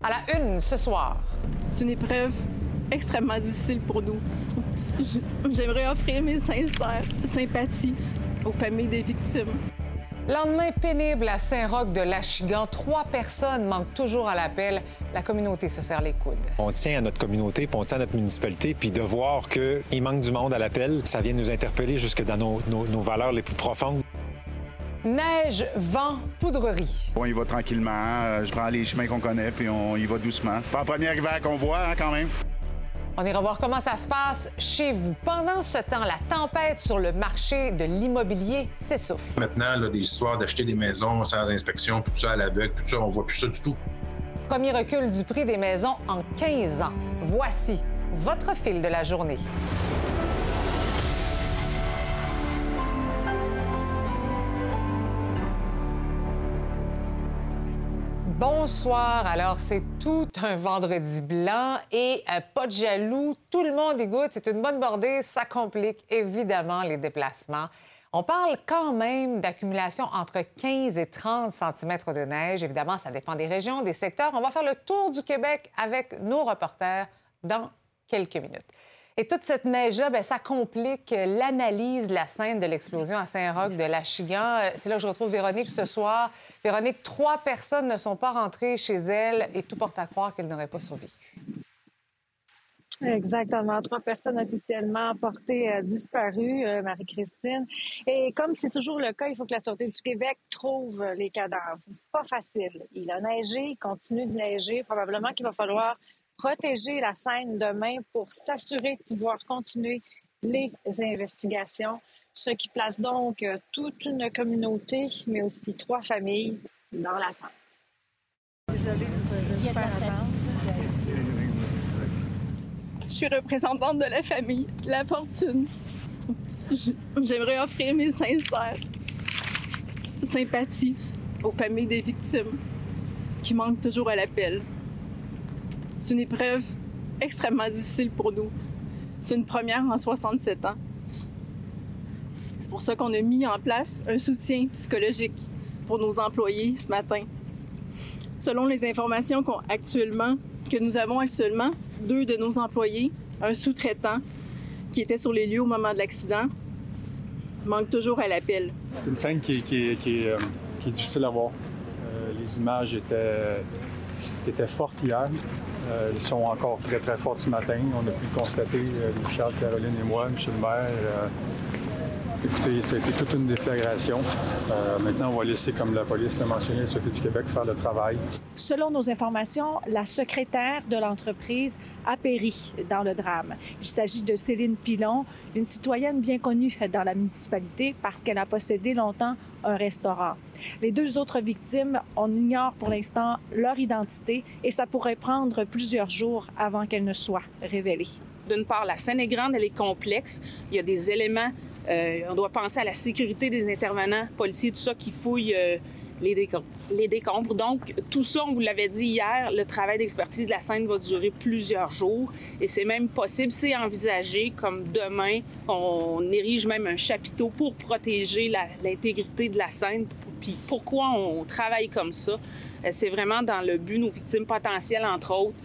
À la une ce soir. C'est une épreuve extrêmement difficile pour nous. J'aimerais offrir mes sincères sympathies aux familles des victimes. Lendemain pénible à Saint-Roch de l'Achigan. Trois personnes manquent toujours à l'appel. La communauté se serre les coudes. On tient à notre communauté, puis on tient à notre municipalité, puis de voir qu'il manque du monde à l'appel, ça vient nous interpeller jusque dans nos, nos, nos valeurs les plus profondes. Neige, vent, poudrerie. On y va tranquillement. hein. Je prends les chemins qu'on connaît, puis on y va doucement. Pas la première hiver qu'on voit, hein, quand même. On ira voir comment ça se passe chez vous. Pendant ce temps, la tempête sur le marché de l'immobilier s'essouffle. Maintenant, là, des histoires d'acheter des maisons sans inspection, puis tout ça à l'aveugle, puis tout ça, on voit plus ça du tout. Premier recul du prix des maisons en 15 ans. Voici votre fil de la journée. Bonsoir. Alors, c'est tout un vendredi blanc et euh, pas de jaloux. Tout le monde y goûte. C'est une bonne bordée. Ça complique évidemment les déplacements. On parle quand même d'accumulation entre 15 et 30 cm de neige. Évidemment, ça dépend des régions, des secteurs. On va faire le tour du Québec avec nos reporters dans quelques minutes. Et toute cette neige-là, ça complique l'analyse de la scène de l'explosion à Saint-Roch de l'Achigan. Euh, C'est là que je retrouve Véronique ce soir. Véronique, trois personnes ne sont pas rentrées chez elle et tout porte à croire qu'elles n'auraient pas survécu. Exactement. Trois personnes officiellement portées euh, disparues, euh, Marie-Christine. Et comme c'est toujours le cas, il faut que la Sûreté du Québec trouve euh, les cadavres. C'est pas facile. Il a neigé, il continue de neiger. Probablement qu'il va falloir protéger la scène demain pour s'assurer de pouvoir continuer les investigations. Ce qui place donc euh, toute une communauté, mais aussi trois familles dans l'attente. Désolée de vous faire attendre. Je suis représentante de la famille, la fortune. J'aimerais offrir mes sincères sympathies aux familles des victimes qui manquent toujours à l'appel. C'est une épreuve extrêmement difficile pour nous. C'est une première en 67 ans. C'est pour ça qu'on a mis en place un soutien psychologique pour nos employés ce matin. Selon les informations actuellement, que nous avons actuellement, deux de nos employés, un sous-traitant qui était sur les lieux au moment de l'accident, manquent toujours à l'appel. C'est une scène qui, euh, est difficile à voir. Euh, les images étaient, étaient fortes hier. Euh, elles sont encore très, très fortes ce matin. On a pu le constater, euh, Richard, Caroline et moi, M. le maire. Écoutez, ça a été toute une déflagration. Euh, maintenant, on va laisser, comme la police l'a mentionné, la Sûreté du Québec faire le travail. Selon nos informations, la secrétaire de l'entreprise a péri dans le drame. Il s'agit de Céline Pilon, une citoyenne bien connue dans la municipalité parce qu'elle a possédé longtemps un restaurant. Les deux autres victimes, on ignore pour l'instant leur identité et ça pourrait prendre plusieurs jours avant qu'elles ne soient révélées. D'une part, la scène est grande, elle est complexe. Il y a des éléments. Euh, on doit penser à la sécurité des intervenants, policiers, tout ça, qui fouillent euh, les, décombres. Donc, tout ça, on vous l'avait dit hier, le travail d'expertise de la scène va durer plusieurs jours. Et c'est même possible, c'est envisagé, comme demain, on érige même un chapiteau pour protéger l'intégrité de la scène. Puis pourquoi on travaille comme ça? Euh, C'est vraiment dans le but, nos victimes potentielles, entre autres,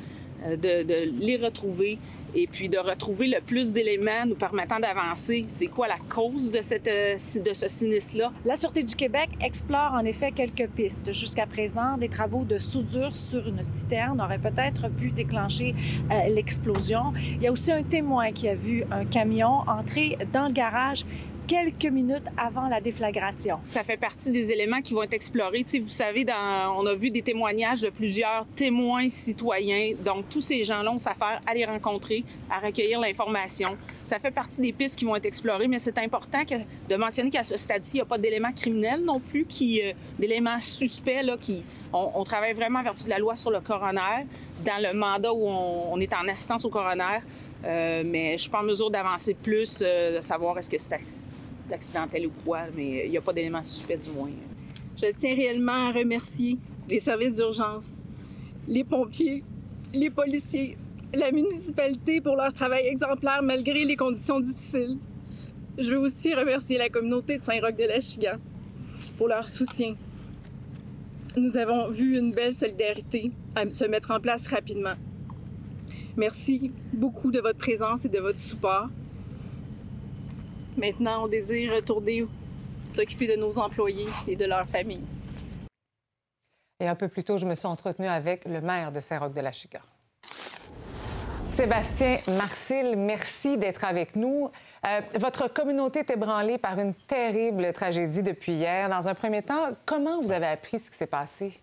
de les retrouver et puis de retrouver le plus d'éléments nous permettant d'avancer. C'est quoi la cause de, cette, euh, de ce sinistre-là? La Sûreté du Québec explore en effet quelques pistes. Jusqu'à présent, des travaux de soudure sur une citerne auraient peut-être pu déclencher euh, l'explosion. Il y a aussi un témoin qui a vu un camion entrer dans le garage quelques minutes avant la déflagration. Ça fait partie des éléments qui vont être explorés. Tu vous savez, on a vu des témoignages de plusieurs témoins citoyens. Donc, tous ces gens-là ont s'affaire à les rencontrer, à recueillir l'information. Ça fait partie des pistes qui vont être explorées, mais c'est important de mentionner qu'à ce stade-ci, il n'y a pas d'éléments criminels non plus, euh, d'éléments suspects. On, travaille vraiment en vertu de la loi sur le coroner, dans le mandat où on est en assistance au coroner. Euh, mais je suis pas en mesure d'avancer plus, euh, de savoir est-ce que c'est acc- accidentel ou quoi, mais il n'y a pas d'éléments suspects du moins. Je tiens réellement à remercier les services d'urgence, les pompiers, les policiers, la municipalité pour leur travail exemplaire malgré les conditions difficiles. Je veux aussi remercier la communauté de Saint-Roch de l'Achigan pour leur soutien. nous avons vu une belle solidarité se mettre en place rapidement. Merci beaucoup de votre présence et de votre support. Maintenant, on désire retourner s'occuper de nos employés et de leurs familles. Et un peu plus tôt, je me suis entretenue avec le maire de Saint-Roch-de-la-Chica. Sébastien Marcil, merci d'être avec nous. Euh, votre communauté est ébranlée par une terrible tragédie depuis hier. Dans un premier temps, comment vous avez appris ce qui s'est passé?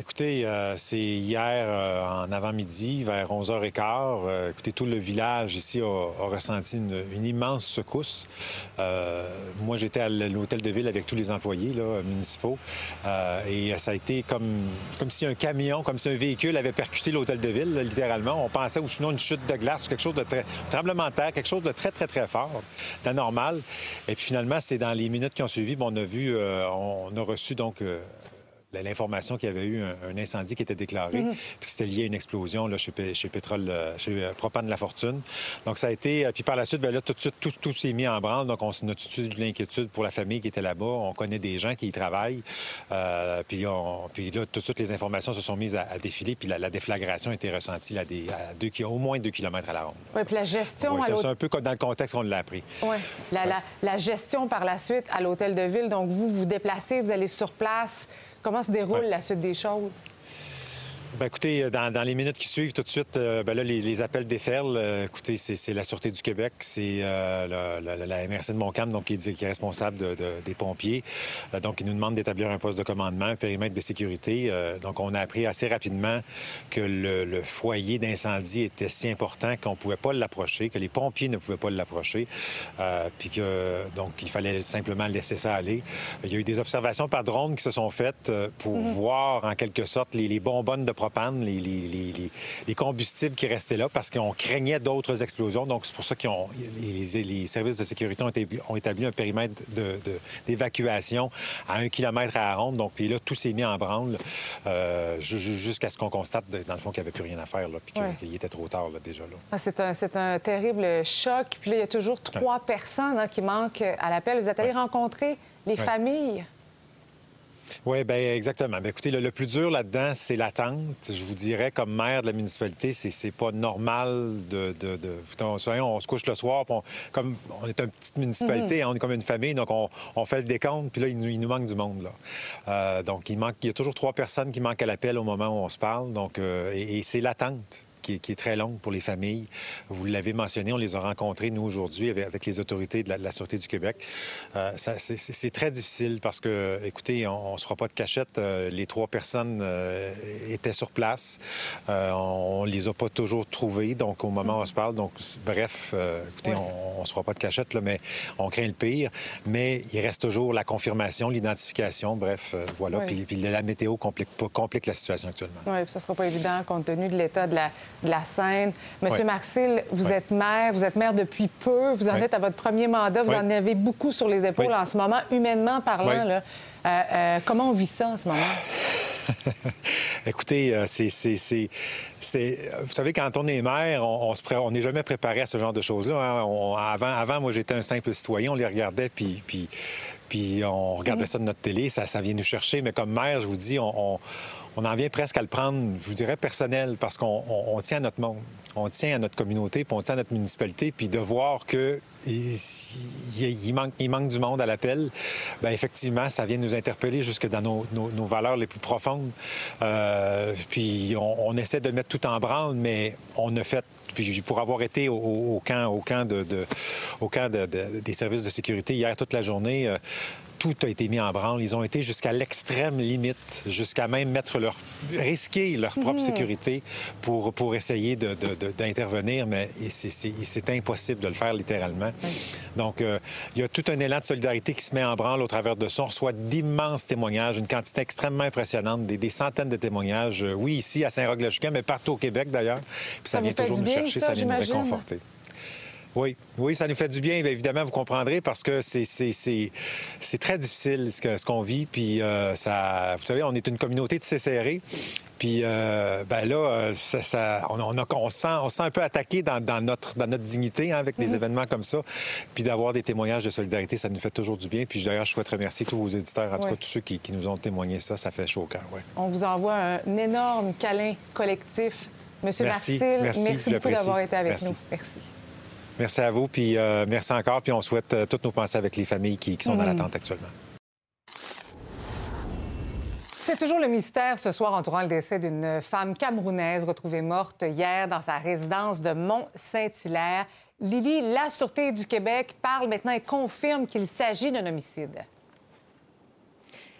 Écoutez, euh, c'est hier euh, en avant-midi, vers 11h15. Euh, écoutez, tout le village ici a, ressenti une, immense secousse. moi, j'étais à l'hôtel de ville avec tous les employés municipaux. et ça a été comme, comme si un camion, comme si un véhicule avait percuté l'hôtel de ville, littéralement. On pensait, ou sinon une chute de glace, quelque chose de très... tremblement de terre, quelque chose de très, très, très fort, d'anormal. Et puis finalement, c'est dans les minutes qui ont suivi, on a vu, on a reçu donc l'information qu'il y avait eu un, incendie qui était déclaré, mhm. puis c'était lié à une explosion là, chez, chez Pétrole, euh, chez euh, Propane La Fortune. Donc, ça a été. Euh, puis par la suite, bien là, tout de suite, tout, s'est mis en branle. Donc, on, a tout de suite de l'inquiétude pour la famille qui était là-bas. On connaît des gens qui y travaillent. puis, on, puis là, tout de suite, les informations se sont mises à, défiler, puis la, déflagration a été ressentie là, des, à deux, au moins deux kilomètres à la ronde. Oui, puis la gestion. c'est un peu comme dans le contexte qu'on l'a appris. Oui. La, la, la gestion par la suite à l'hôtel de ville. Donc, vous vous déplacez, vous allez sur place. Comment se déroule la suite des choses? Bien, écoutez, euh, dans, les minutes qui suivent, tout de suite, euh, ben là, les, appels déferlent. Euh, écoutez, c'est la Sûreté du Québec, c'est la, MRC de Montcalm, donc, qui, est, responsable des pompiers. donc, ils nous demandent d'établir un poste de commandement, un périmètre de sécurité. donc, on a appris assez rapidement que le, foyer d'incendie était si important qu'on ne pouvait pas l'approcher, que les pompiers ne pouvaient pas l'approcher, puis que, donc, il fallait simplement laisser ça aller. Il y a eu des observations par drone qui se sont faites pour mm-hmm. voir, en quelque sorte, les, les bonbonnes de propane, les, combustibles qui restaient là parce qu'on craignait d'autres explosions. Donc, c'est pour ça que les, services de sécurité ont, établi un périmètre d'évacuation à un kilomètre à la ronde. Donc, puis là, tout s'est mis en branle euh, jusqu'à ce qu'on constate, dans le fond, qu'il n'y avait plus rien à faire, là, puis qu'il était trop tard déjà. Là. Ah, c'est, un, terrible choc. Puis là, il y a toujours trois personnes hein, qui manquent à l'appel. Vous êtes allé rencontrer les familles? Oui, bien exactement. Bien, écoutez, le, plus dur là-dedans, c'est l'attente. Je vous dirais, comme maire de la municipalité, c'est pas normal de... de, de... On, se couche le soir, on, comme on est une petite municipalité, mhm. on est comme une famille, donc on, fait le décompte, puis là, il, nous manque du monde. Là. Euh, donc, il, manque, il y a toujours trois personnes qui manquent à l'appel au moment où on se parle, donc, euh, et c'est l'attente qui est, très longue pour les familles. Vous l'avez mentionné, on les a rencontrés, nous, aujourd'hui, avec, les autorités de la, Sûreté du Québec. Euh, c'est très difficile parce que, écoutez, on ne se fera pas de cachette. Euh, les trois personnes euh, étaient sur place. on ne les a pas toujours trouvées, donc au moment où on se parle. Donc, bref, écoutez, on ne se fera pas de cachette, là, mais on craint le pire. Mais il reste toujours la confirmation, l'identification, bref, voilà. Puis, la météo complique, complique la situation actuellement. Oui, ça ne sera pas évident compte tenu de l'état de la, de la scène. Monsieur Marcil, vous êtes maire, vous êtes maire depuis peu, vous en êtes à votre premier mandat, vous en avez beaucoup sur les épaules en ce moment, humainement parlant. Là. Euh, euh, comment on vit ça en ce moment? Écoutez, euh, c'est, Vous savez, quand on est maire, on n'est jamais préparé à ce genre de choses-là. Hein. Avant, avant, moi, j'étais un simple citoyen, on les regardait, puis, puis, puis on regardait mm-hmm. ça de notre télé, ça, ça vient nous chercher. Mais comme maire, je vous dis, on on en vient presque à le prendre, je vous dirais, personnel, parce qu'on tient à notre monde, on tient à notre communauté, puis on tient à notre municipalité, puis de voir que il, manque, il manque du monde à l'appel, bien, effectivement, ça vient nous interpeller jusque dans nos, valeurs les plus profondes. Euh, puis on, essaie de mettre tout en branle, mais on a fait puis pour avoir été au, camp, au camp, de, au camp des services de sécurité hier toute la journée, euh, tout a été mis en branle. Ils ont été jusqu'à l'extrême limite, jusqu'à même mettre leur, risquer leur propre mhm. sécurité pour, pour essayer d'intervenir, mais c'est impossible de le faire littéralement. Donc, euh, il y a tout un élan de solidarité qui se met en branle au travers de ça. On reçoit d'immenses témoignages, une quantité extrêmement impressionnante, des, centaines de témoignages, euh, oui, ici à Saint-Roch-le-Chican, mais partout au Québec d'ailleurs. Puis ça, vient toujours nous chercher, ça, vient nous réconforter. Oui, oui, ça nous fait du bien, bien évidemment, vous comprendrez, parce que c'est, très difficile ce, qu'on vit. Puis, euh, ça, vous savez, on est une communauté de serrée. Puis, euh, ben là, euh, ça, ça- on, on, a- on se sent, on se sent un peu attaqué dans, dans notre, dans notre dignité hein, avec des événements comme ça. Puis d'avoir des témoignages de solidarité, ça nous fait toujours du bien. Puis d'ailleurs, je souhaite remercier tous vos éditeurs, en tout cas tous ceux qui, qui nous ont témoigné ça. Ça fait chaud au cœur, ouais. On vous envoie un énorme câlin collectif. Monsieur Merci, Marcil, merci, beaucoup d'avoir été avec Merci. nous. Merci. Merci à vous, puis euh, merci encore. Puis on souhaite euh, toutes nos pensées avec les familles qui, qui sont dans l'attente actuellement. C'est toujours le mystère ce soir entourant le décès d'une femme camerounaise retrouvée morte hier dans sa résidence de Mont-Saint-Hilaire. Lily, la Sûreté du Québec parle maintenant et confirme qu'il s'agit d'un homicide.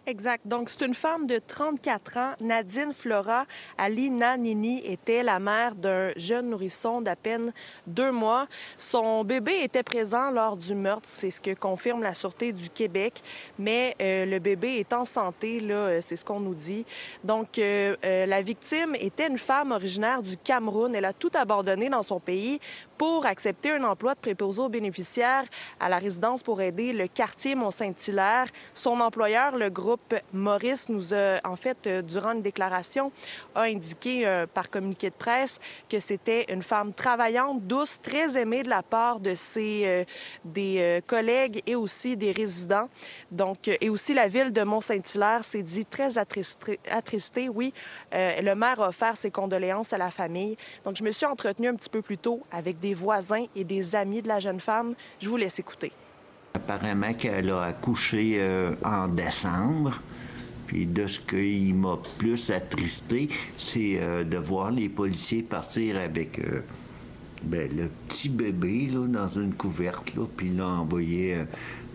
Exact. Donc, c'est une femme de 34 ans, Nadine Flora Ali Nanini, était la mère d'un jeune nourrisson d'à peine deux mois. Son bébé était présent lors du meurtre, c'est ce que confirme la Sûreté du Québec, mais euh, le bébé est en santé, là, euh, c'est ce qu'on nous dit. Donc, euh, la victime était une femme originaire du Cameroun. Elle a tout abandonné dans son pays pour accepter un emploi de préposé aux bénéficiaires à la résidence pour aider le quartier Mont-Saint-Hilaire. Son employeur, le groupe Maurice, nous a, en fait, euh, durant une déclaration, a indiqué euh, par communiqué de presse que c'était une femme travaillante, douce, très aimée de la part de ses euh, des euh, collègues et aussi des résidents. Donc, et aussi la ville de Mont-Saint-Hilaire s'est dit très attristé- attristée. Oui, le maire a offert ses condoléances à la famille. Donc, je me suis entretenue un petit peu plus tôt avec des voisins et des amis de la jeune femme. Je vous laisse écouter. Apparemment qu'elle a accouché euh, en décembre. Puis de ce qui m'a plus attristé, c'est euh, de voir les policiers partir avec euh, ben, le petit bébé là, dans une couverte, là, puis l'envoyer euh,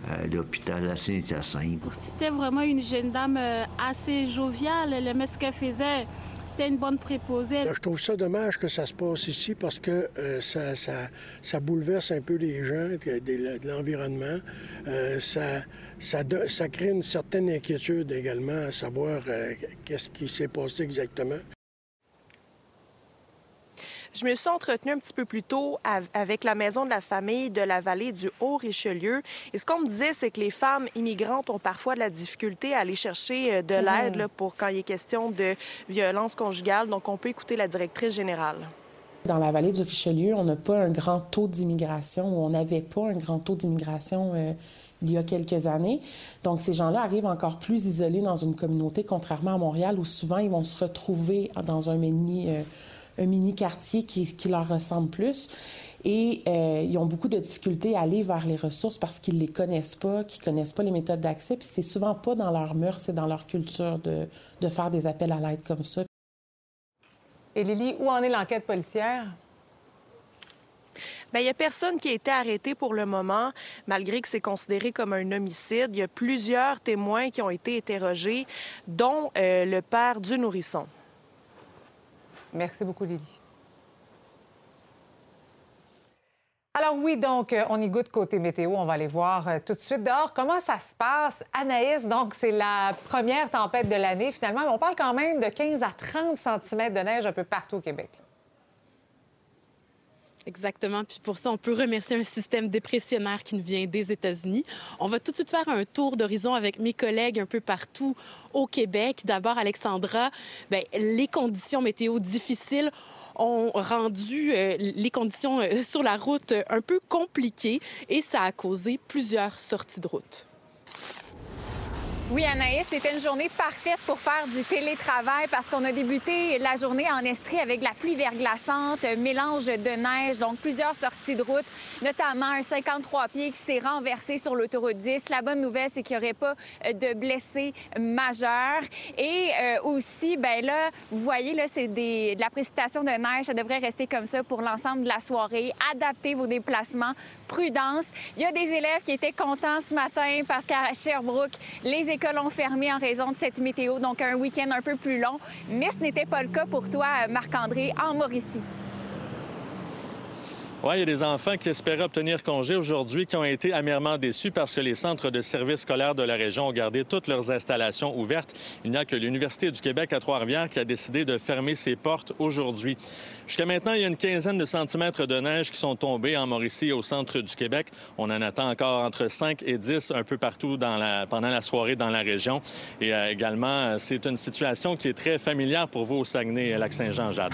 à l'hôpital à Saint-Hyacinthe. C'était vraiment une jeune dame euh, assez joviale. Elle aimait ce qu'elle faisait. C'était une bonne préposée. Je trouve ça dommage que ça se passe ici parce que euh, ça, bouleverse un peu les gens de, l'environnement. Euh, ça, ça crée une certaine inquiétude également à savoir euh, qu'est-ce qui s'est passé exactement. Je me suis entretenue un petit peu plus tôt av- avec la maison de la famille de la vallée du Haut-Richelieu. Et ce qu'on me disait, c'est que les femmes immigrantes ont parfois de la difficulté à aller chercher euh, de l'aide Mhm. là, pour quand il est question de violence conjugale. Donc, on peut écouter la directrice générale. Dans la vallée du Richelieu, on n'a pas un grand taux d'immigration, ou on n'avait pas un grand taux d'immigration euh, il y a quelques années. Donc, ces gens-là arrivent encore plus isolés dans une communauté, contrairement à Montréal, où souvent ils vont se retrouver dans un euh, un mini quartier qui, qui leur ressemble plus. Et euh, ils ont beaucoup de difficultés à aller vers les ressources parce qu'ils les connaissent pas, qu'ils connaissent pas les méthodes d'accès. Puis c'est souvent pas dans leur mœurs, c'est dans leur culture de, de faire des appels à l'aide comme ça. Et Lily, où en est l'enquête policière? Bien, il n'y a personne qui a été arrêté pour le moment, malgré que c'est considéré comme un homicide. Il y a plusieurs témoins qui ont été interrogés, dont euh, le père du nourrisson. Merci beaucoup, Lily. Alors oui, donc, euh, on y goûte côté météo. On va aller voir euh, tout de suite dehors comment ça se passe. Anaïs, donc, c'est la première tempête de l'année, finalement. Mais on parle quand même de 15 à 30 cm de neige un peu partout au Québec. Exactement. Puis pour ça, on peut remercier un système dépressionnaire qui nous vient des États-Unis. On va tout de suite faire un tour d'horizon avec mes collègues un peu partout au Québec. D'abord, Alexandra, bien, les conditions météo difficiles ont rendu euh, les conditions euh, sur la route euh, un peu compliquées et ça a causé plusieurs sorties de route. Oui, Anaïs, c'était une journée parfaite pour faire du télétravail parce qu'on a débuté la journée en Estrie avec la pluie verglaçante, mélange de neige, donc plusieurs sorties de route, notamment un 53 pieds qui s'est renversé sur l'autoroute 10. La bonne nouvelle, c'est qu'il n'y aurait pas euh, de blessés majeurs. Et euh, aussi, ben là, vous voyez, là, c'est de la précipitation de neige. Ça devrait rester comme ça pour l'ensemble de la soirée. Adaptez vos déplacements, prudence. Il y a des élèves qui étaient contents ce matin parce qu'à Sherbrooke, les écoles ont fermé en raison de cette météo, donc un week-end un peu plus long. Mais ce n'était pas le cas pour toi, Marc-André, en Mauricie. Oui, il y a des enfants qui espéraient obtenir congé aujourd'hui qui ont été amèrement déçus parce que les centres de services scolaires de la région ont gardé toutes leurs installations ouvertes. Il n'y a que l'Université du Québec à Trois-Rivières qui a décidé de fermer ses portes aujourd'hui. Jusqu'à maintenant, il y a une quinzaine de centimètres de neige qui sont tombés en Mauricie au centre du Québec. On en attend encore entre 5 et 10 un peu partout pendant la soirée dans la région. Et euh, également, c'est une situation qui est très familière pour vous au Saguenay, Lac-Saint-Jean-Jade.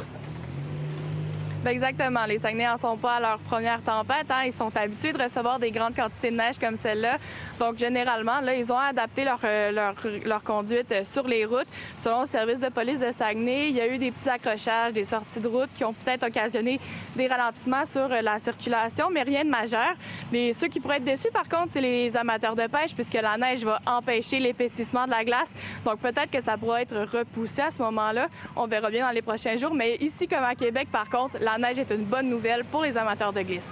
Ben, exactement. Les Saguenay n'en sont pas à leur première tempête. Hein. Ils sont habitués de recevoir des grandes quantités de neige comme celle-là. Donc, généralement, là, ils ont adapté leur, euh, leur, leur, conduite euh, sur les routes. Selon le service de police de Saguenay, il y a eu des petits accrochages, des sorties de route qui ont peut-être occasionné des ralentissements sur euh, la circulation, mais rien de majeur. Les, ceux qui pourraient être déçus, par contre, c'est les amateurs de pêche, puisque la neige va empêcher l'épaississement de la glace. Donc, peut-être que ça pourra être repoussé à ce moment-là. On verra bien dans les prochains jours. Mais ici, comme à Québec, par contre, la neige est une bonne nouvelle pour les amateurs de glisse.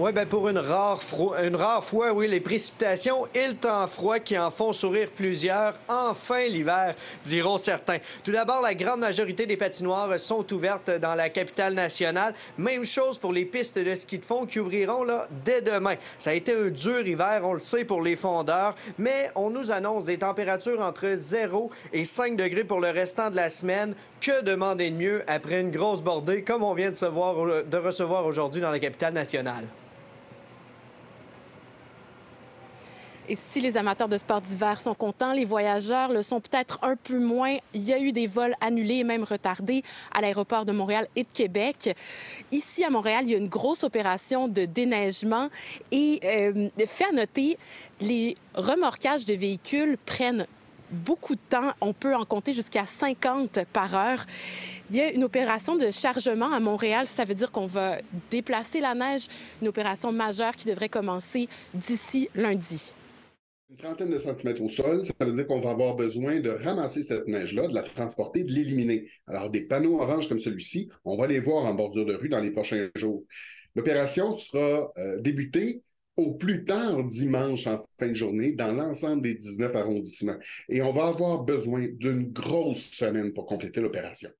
Oui, bien pour une rare, une rare fois, oui, les précipitations et le temps froid qui en font sourire plusieurs. Enfin l'hiver, diront certains. Tout d'abord, la grande majorité des patinoires sont ouvertes dans la capitale nationale. Même chose pour les pistes de ski de fond qui ouvriront là dès demain. Ça a été un dur hiver, on le sait, pour les fondeurs, mais on nous annonce des températures entre 0 et 5 degrés pour le restant de la semaine. Que demander de mieux après une grosse bordée comme on vient de recevoir aujourd'hui dans la capitale nationale? Et si les amateurs de sports d'hiver sont contents, les voyageurs le sont peut-être un peu moins. Il y a eu des vols annulés et même retardés à l'aéroport de Montréal et de Québec. Ici, à Montréal, il y a une grosse opération de déneigement et euh, fait à noter, les remorquages de véhicules prennent beaucoup de temps. On peut en compter jusqu'à 50 par heure. Il y a une opération de chargement à Montréal. Ça veut dire qu'on va déplacer la neige, une opération majeure qui devrait commencer d'ici lundi. Une trentaine de centimètres au sol, ça veut dire qu'on va avoir besoin de ramasser cette neige-là, de la transporter, de l'éliminer. Alors, des panneaux oranges comme celui-ci, on va les voir en bordure de rue dans les prochains jours. L'opération sera euh, débutée au plus tard dimanche en fin de journée dans l'ensemble des 19 arrondissements. Et on va avoir besoin d'une grosse semaine pour compléter l'opération.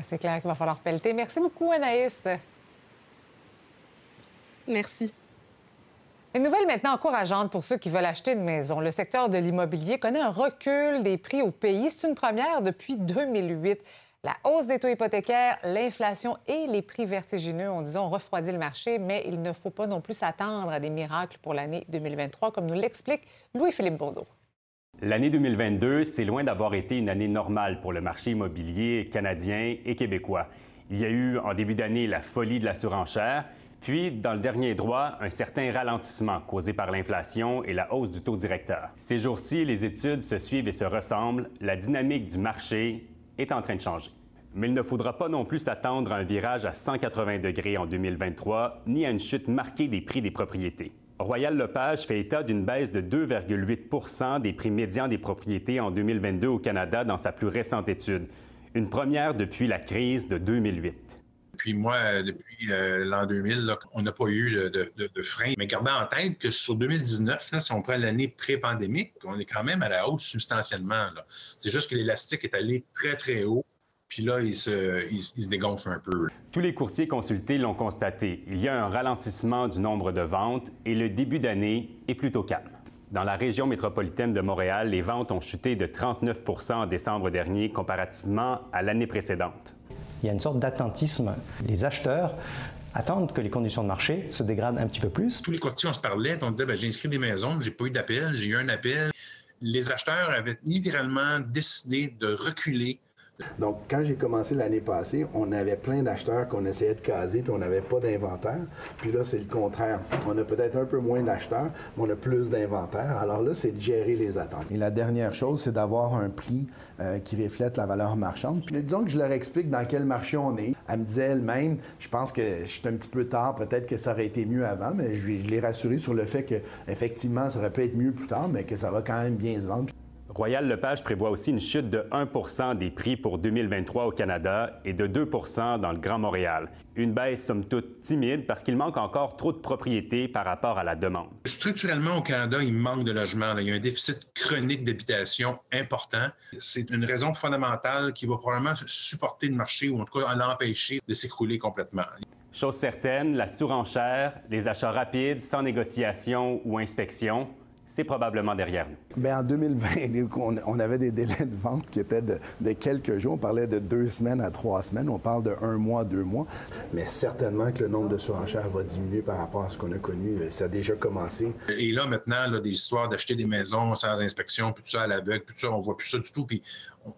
C'est clair qu'il va falloir pelleter. Merci beaucoup, Anaïs. Merci. Une nouvelle maintenant encourageante pour ceux qui veulent acheter une maison. Le secteur de l'immobilier connaît un recul des prix au pays. C'est une première depuis 2008. La hausse des taux hypothécaires, l'inflation et les prix vertigineux ont, disons, refroidi le marché, mais il ne faut pas non plus s'attendre à des miracles pour l'année 2023, comme nous l'explique Louis-Philippe Bourdeau. L'année 2022, c'est loin d'avoir été une année normale pour le marché immobilier canadien et québécois. Il y a eu en début d'année la folie de la surenchère, puis, dans le dernier droit, un certain ralentissement causé par l'inflation et la hausse du taux directeur. Ces jours-ci, les études se suivent et se ressemblent. La dynamique du marché est en train de changer. Mais il ne faudra pas non plus s'attendre à un virage à 180 degrés en 2023, ni à une chute marquée des prix des propriétés. Royal Lepage fait état d'une baisse de 2,8% des prix médians des propriétés en 2022 au Canada dans sa plus récente étude, une première depuis la crise de 2008. Puis moi, depuis euh, l'an 2000, on n'a pas eu de, frein. Mais gardez en tête que sur 2019, si on prend l'année pré-pandémique, on est quand même à la hausse substantiellement. C'est juste que l'élastique est allé très, très haut. Puis là, il, se, dégonfle un peu. Tous les courtiers consultés l'ont constaté. Il y a un ralentissement du nombre de ventes et le début d'année est plutôt calme. Dans la région métropolitaine de Montréal, les ventes ont chuté de 39 en décembre dernier comparativement à l'année précédente il y a une sorte d'attentisme. Les acheteurs attendent que les conditions de marché se dégradent un petit peu plus. Tous les courtiers, on se parlait, on disait, ben, j'ai inscrit des maisons, j'ai pas eu d'appel, j'ai eu un appel. Les acheteurs avaient littéralement décidé de reculer donc, quand j'ai commencé l'année passée, on avait plein d'acheteurs qu'on essayait de caser, puis on n'avait pas d'inventaire. Puis là, c'est le contraire. On a peut-être un peu moins d'acheteurs, mais on a plus d'inventaire. Alors là, c'est de gérer les attentes. Et la dernière chose, c'est d'avoir un prix euh, qui reflète la valeur marchande. Puis disons que je leur explique dans quel marché on est. Elle me disait elle-même, je pense que je suis un petit peu tard, peut-être que ça aurait été mieux avant, mais je, je l'ai rassuré sur le fait que effectivement, ça aurait pu être mieux plus tard, mais que ça va quand même bien se vendre. Royal Lepage prévoit aussi une chute de 1% des prix pour 2023 au Canada et de 2% dans le Grand Montréal. Une baisse somme toute timide parce qu'il manque encore trop de propriétés par rapport à la demande. Structurellement, au Canada, il manque de logements. Il y a un déficit chronique d'habitation important. C'est une raison fondamentale qui va probablement supporter le marché ou en tout cas l'empêcher de s'écrouler complètement. Chose certaine, la surenchère, les achats rapides, sans négociation ou inspection, c'est probablement derrière nous. Bien, en 2020, on avait des délais de vente qui étaient de, quelques jours. On parlait de deux semaines à trois semaines. On parle de un mois, deux mois. Mais certainement que le nombre de surenchères va diminuer par rapport à ce qu'on a connu. Ça a déjà commencé. Et là, maintenant, là, des histoires d'acheter des maisons sans inspection, puis tout ça à l'aveugle, puis tout ça, on voit plus ça du tout. Puis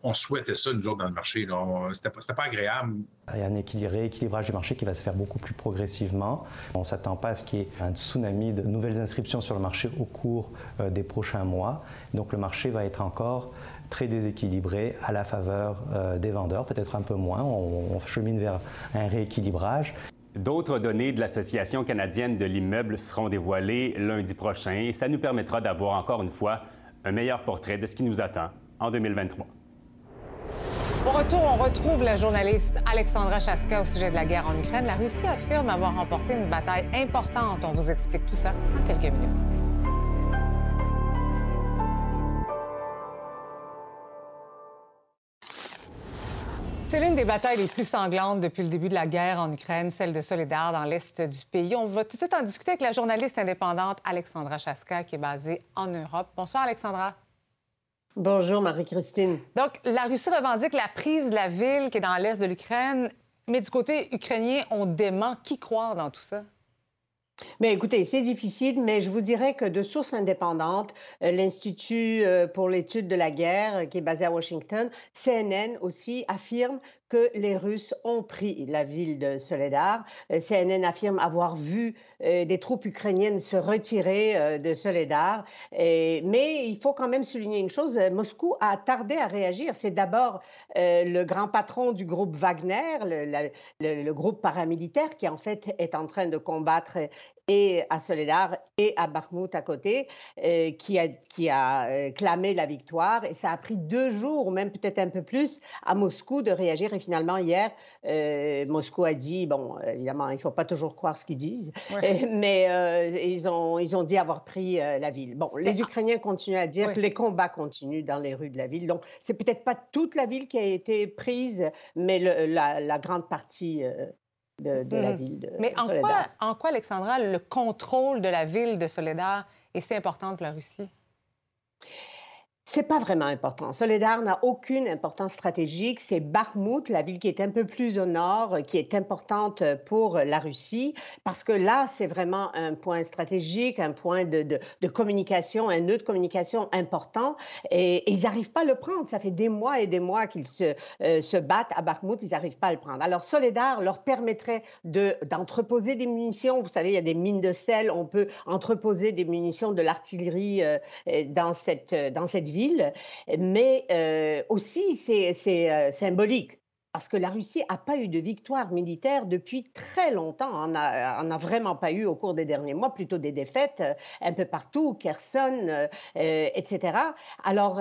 on souhaitait ça, nous autres, dans le marché. C'était pas, pas agréable. Il y a un rééquilibrage du marché qui va se faire beaucoup plus progressivement. On ne s'attend pas à ce qu'il y ait un tsunami de nouvelles inscriptions sur le marché au cours euh, des prochains mois. Donc le marché va être encore très déséquilibré à la faveur euh, des vendeurs, peut-être un peu moins. On, on chemine vers un rééquilibrage. D'autres données de l'Association canadienne de l'immeuble seront dévoilées lundi prochain et ça nous permettra d'avoir encore une fois un meilleur portrait de ce qui nous attend en 2023. Au retour, on retrouve la journaliste Alexandra Chaska au sujet de la guerre en Ukraine. La Russie affirme avoir remporté une bataille importante. On vous explique tout ça en quelques minutes. C'est l'une des batailles les plus sanglantes depuis le début de la guerre en Ukraine, celle de Soledar dans l'est du pays. On va tout de suite en discuter avec la journaliste indépendante Alexandra Chaska, qui est basée en Europe. Bonsoir, Alexandra. Bonjour, Marie-Christine. Donc, la Russie revendique la prise de la ville qui est dans l'est de l'Ukraine, mais du côté ukrainien, on dément. Qui croire dans tout ça? Mais écoutez, c'est difficile, mais je vous dirais que de sources indépendantes, euh, l'Institut euh, pour l'étude de la guerre, qui est basé à Washington, CNN aussi, affirme que les Russes ont pris la ville de Soledar. Euh, CNN affirme avoir vu des troupes ukrainiennes se retirer euh, de Soledar. mais il faut quand même souligner une chose, Moscou a tardé à réagir. C'est d'abord le grand patron du groupe Wagner, le, groupe paramilitaire qui en fait est en train de combattre et à Soledar et à Bakhmut à côté, qui a, qui a clamé la victoire. Et ça a pris deux jours, ou même peut-être un peu plus, à Moscou de réagir. Et finalement, hier, euh, Moscou a dit, bon, évidemment, il ne faut pas toujours croire ce qu'ils disent, mais euh, ils, ont, ils ont dit avoir pris euh, la ville. Bon, les Ukrainiens continuent à dire que les combats continuent dans les rues de la ville. Donc, c'est peut-être pas toute la ville qui a été prise, mais la, grande partie de, la hmm. ville de Mais en quoi, en quoi, Alexandra, le contrôle de la ville de Soledar est si important pour la Russie? C'est pas vraiment important. Soledar n'a aucune importance stratégique. C'est Bakhmut, la ville qui est un peu plus au nord, qui est importante pour la Russie, parce que là, c'est vraiment un point stratégique, un point de, communication, un nœud de communication important. Et, ils n'arrivent pas à le prendre. Ça fait des mois et des mois qu'ils se, euh, battent à Bakhmut. Ils n'arrivent pas à le prendre. Alors, Soledar leur permettrait d'entreposer des munitions. Vous savez, il y a des mines de sel. On peut entreposer des munitions de l'artillerie euh, dans cette, dans cette ville mais euh, aussi c'est euh, symbolique parce que la Russie n'a pas eu de victoire militaire depuis très longtemps. On n'a vraiment pas eu au cours des derniers mois, plutôt des défaites euh, un peu partout, Kherson, etc. Alors,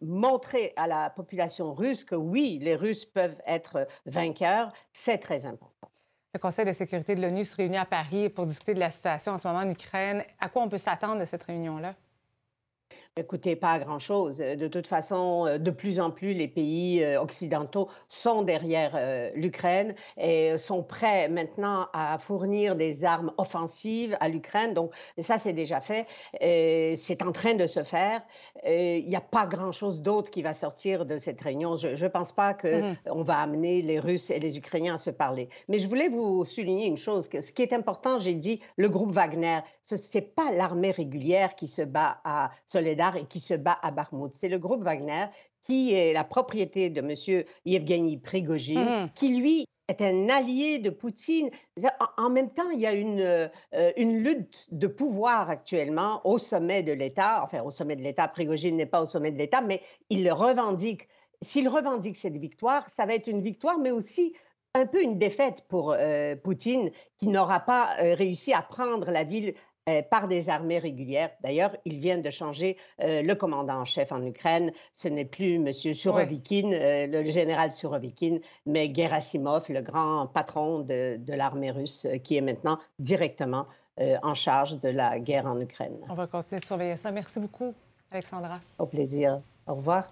montrer à la population russe que oui, les Russes peuvent être vainqueurs, c'est très important. Le Conseil de sécurité de l'ONU se réunit à Paris pour discuter de la situation en ce moment en Ukraine. À quoi on peut s'attendre de cette réunion-là? Écoutez, pas grand-chose. De toute façon, euh, de plus en plus, les pays euh, occidentaux sont derrière euh, l'Ukraine et sont prêts maintenant à fournir des armes offensives à l'Ukraine. Donc, ça, c'est déjà fait. C'est en train de se faire. Il n'y a pas grand-chose d'autre qui va sortir de cette réunion. Je ne pense pas qu'on mmh va amener les Russes et les Ukrainiens à se parler. Mais je voulais vous souligner une chose. Que ce qui est important, j'ai dit, le groupe Wagner, ce n'est pas l'armée régulière qui se bat à Soledad et qui se bat à Bakhmut. C'est le groupe Wagner qui est la propriété de M. Yevgeny Prigogine, mmh. qui lui est un allié de Poutine. En même temps, il y a une, euh, une lutte de pouvoir actuellement au sommet de l'État. Enfin, au sommet de l'État, Prigogine n'est pas au sommet de l'État, mais il le revendique. S'il revendique cette victoire, ça va être une victoire, mais aussi un peu une défaite pour euh, Poutine, qui n'aura pas euh, réussi à prendre la ville par des armées régulières. D'ailleurs, ils viennent de changer euh, le commandant en chef en Ukraine. Ce n'est plus M. Surovikin, euh, le général Surovikin, mais Gerasimov, le grand patron de, de l'armée russe, qui est maintenant directement en charge de la guerre en Ukraine. On va continuer de surveiller ça. Merci beaucoup, Alexandra. Au plaisir. Au revoir.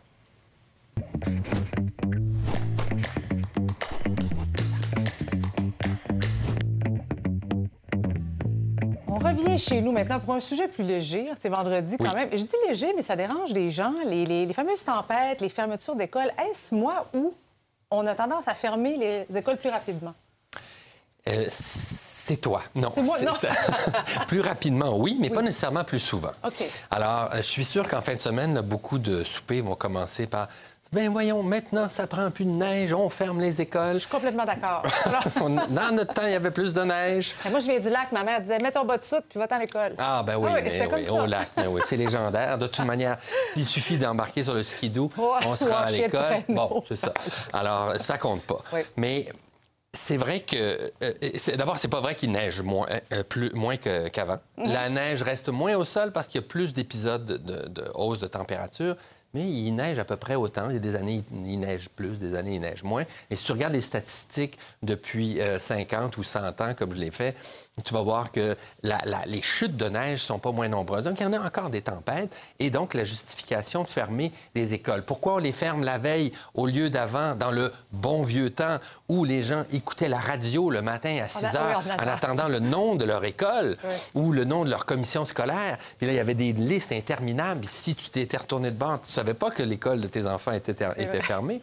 Revient chez nous maintenant pour un sujet plus léger. C'est vendredi quand même. Je dis léger, mais ça dérange des gens. Les, les- les fameuses tempêtes, les fermetures d'écoles. Est-ce moi où on a tendance à fermer les écoles plus rapidement? Euh, c'est toi. Non. C'est moi, non. plus rapidement, oui, mais pas nécessairement plus souvent. OK. Alors, euh, je suis sûr qu'en fin de semaine, là, beaucoup de soupers vont commencer par Ben voyons, maintenant, ça prend plus de neige, on ferme les écoles. Je suis complètement d'accord. Dans notre temps, il y avait plus de neige. Moi, je viens du lac. Ma mère disait Mets ton bas de soute, puis va-t'en à l'école. Ah, ben oui, Ah oui, mais c'était comme oui, ça. au lac, ben oui, c'est légendaire. De toute manière, il suffit d'embarquer sur le skidoo, on se rend en à l'école. Bon, c'est ça. Alors, ça compte pas. Mais c'est vrai que. euh, c'est- D'abord, c'est pas vrai qu'il neige moins, euh, plus, moins qu'avant. Mhm. La neige reste moins au sol parce qu'il y a plus d'épisodes de, de- de hausse de température. Mais il neige à peu près autant. Il y a des années, il neige plus, des années, il neige moins. Et si tu regardes les statistiques depuis euh, 50 ou 100 ans, comme je l'ai fait, tu vas voir que la- la- les chutes de neige sont pas moins nombreuses. Donc, il y en a encore des tempêtes. Et donc, la justification de fermer les écoles. Pourquoi on les ferme la veille au lieu d'avant, dans le bon vieux temps où les gens écoutaient la radio le matin à 6 oui, heures ordinateur. en attendant le nom de leur école Oui. ou le nom de leur commission scolaire? Puis là, il y avait des listes interminables. Si tu t'étais retourné de bord, tu savais pas que l'école de tes enfants était, fermée.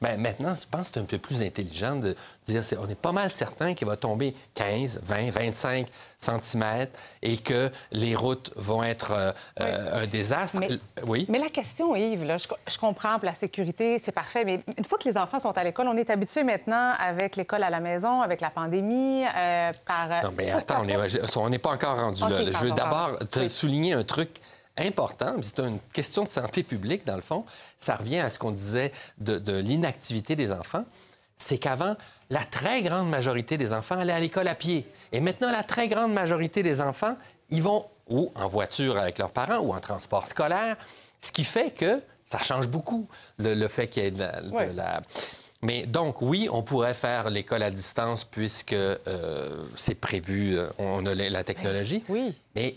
Bien, maintenant, je pense que c'est un peu plus intelligent de dire c'est- on est pas mal certain qu'il va tomber 15, 20, 25 cm et que les routes vont être euh, euh, un désastre. Mais- Oui. Mais la question, Yves, là, je, je comprends pour la sécurité, c'est parfait, mais une fois que les enfants sont à l'école, on est habitué maintenant avec l'école à la maison, avec la pandémie, euh, par. Non, mais attends, on est- n'est pas encore rendu là. Je veux d'abord Oui. souligner un truc important, c'est une question de santé publique, dans le fond. Ça revient à ce qu'on disait de, de l'inactivité des enfants. C'est qu'avant, la très grande majorité des enfants allaient à l'école à pied. Et maintenant, la très grande majorité des enfants, ils vont ou en voiture avec leurs parents ou en transport scolaire, ce qui fait que ça change beaucoup, le, le fait qu'il y ait de la- de Ouais. la- mais donc, oui, on pourrait faire l'école à distance puisque euh, c'est prévu, euh, on a la, la technologie. Oui. Mais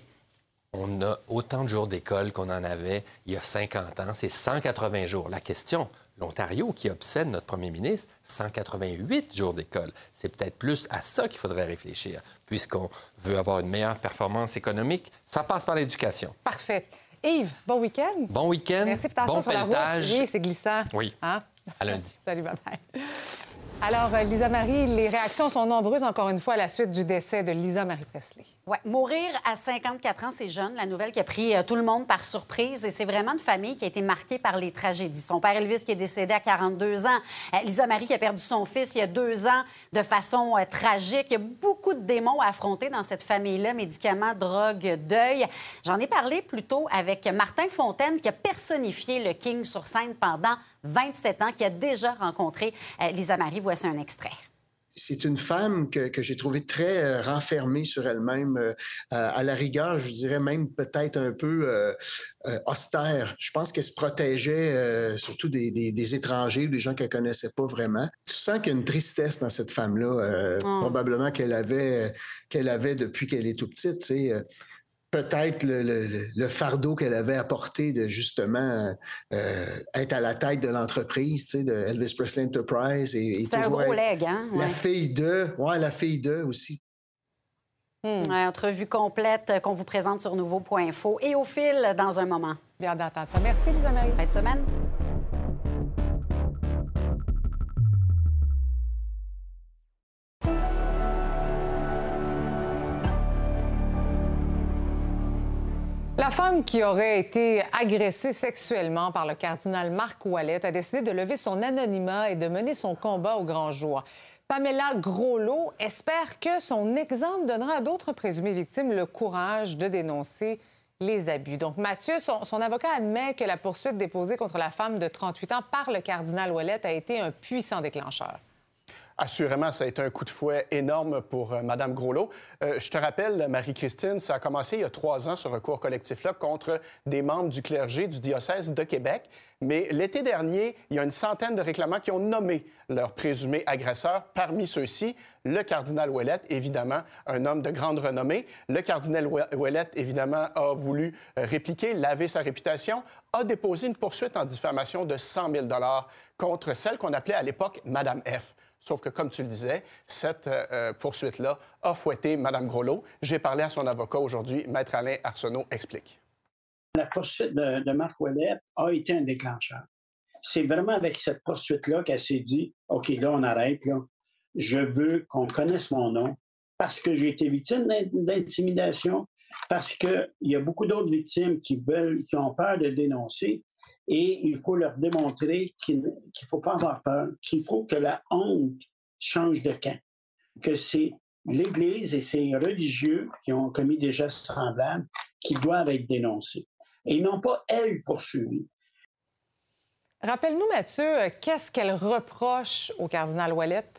on a autant de jours d'école qu'on en avait il y a 50 ans. C'est 180 jours. La question, l'Ontario qui obsède notre premier ministre, 188 jours d'école. C'est peut-être plus à ça qu'il faudrait réfléchir, puisqu'on veut avoir une meilleure performance économique. Ça passe par l'éducation. Parfait. Yves, bon week-end. Bon week-end. Merci, attention bon sur la route. Oui, c'est glissant. Oui. Hein? À lundi. Salut, bye-bye. Alors, euh, Lisa Marie, les réactions sont nombreuses, encore une fois, à la suite du décès de Lisa Marie Presley. Ouais, mourir à 54 ans, c'est jeune. La nouvelle qui a pris euh, tout le monde par surprise. Et c'est vraiment une famille qui a été marquée par les tragédies. Son père Elvis qui est décédé à 42 ans. Euh, Lisa Marie qui a perdu son fils il y a deux ans de façon tragique. Il y a beaucoup de démons à affronter dans cette famille-là. Médicaments, drogue, deuil. J'en ai parlé plus tôt avec Martin Fontaine qui a personnifié le King sur scène pendant 27 ans, qui a déjà rencontré euh, Lisa Marie. Voici un extrait. c'est une femme que, que j'ai trouvée très euh, renfermée sur elle-même, euh, à à la rigueur, je dirais même peut-être un peu austère. Je pense qu'elle se protégeait surtout des, des- des étrangers, des gens qu'elle connaissait pas vraiment. Tu sens qu'il y a une tristesse dans cette femme-là, Oh. probablement qu'elle avait, qu'elle avait depuis qu'elle est tout petite. tu sais, Peut-être le, le- le- le fardeau qu'elle avait apporté de justement euh, être à la tête de l'entreprise, tu sais, de Elvis Presley Enterprise. Et, et C'était un gros leg, hein? La Ouais. fille de, ouais, la fille de aussi. Ouais, entrevue complète qu'on vous présente sur nouveau.info et au fil dans un moment. Bien d'entendre ça. Merci, Lisa Marie. Fin de semaine. Femme qui aurait été agressée sexuellement par le cardinal Marc Ouellet a décidé de lever son anonymat et de mener son combat au grand jour. Pamela Groslot espère que son exemple donnera à d'autres présumées victimes le courage de dénoncer les abus. Donc, Mathieu, son, son avocat admet que la poursuite déposée contre la femme de 38 ans par le cardinal Ouellet a été un puissant déclencheur. Assurément, ça a été un coup de fouet énorme pour euh, Mme Groslot. Euh, je te rappelle, Marie-Christine, ça a commencé il y a trois ans, ce recours collectif-là, contre des membres du clergé du diocèse de Québec. Mais l'été dernier, il y a une centaine de réclamants qui ont nommé leur présumé agresseur. Parmi ceux-ci, le cardinal Ouellet, évidemment, un homme de grande renommée. Le cardinal Ouellet, évidemment, a voulu euh, répliquer, laver sa réputation a déposé une poursuite en diffamation de 100 000 contre celle qu'on appelait à l'époque Madame F. Sauf que, comme tu le disais, cette euh, euh, poursuite-là a fouetté Mme Groslo. J'ai parlé à son avocat aujourd'hui, Maître Alain Arsenault explique. La poursuite de, Marc Ouellet a été un déclencheur. C'est vraiment avec cette poursuite-là qu'elle s'est dit OK, là, on arrête. Je veux qu'on connaisse mon nom parce que j'ai été victime d'intimidation, parce qu'il y a beaucoup d'autres victimes qui veulent, qui ont peur de dénoncer. Et il faut leur démontrer qu'il ne faut pas avoir peur, qu'il faut que la honte change de camp, que c'est l'Église et ses religieux qui ont commis des gestes semblables qui doivent être dénoncés et non pas elle poursuivie. Rappelle-nous, Mathieu, qu'est-ce qu'elle reproche au cardinal Ouellet?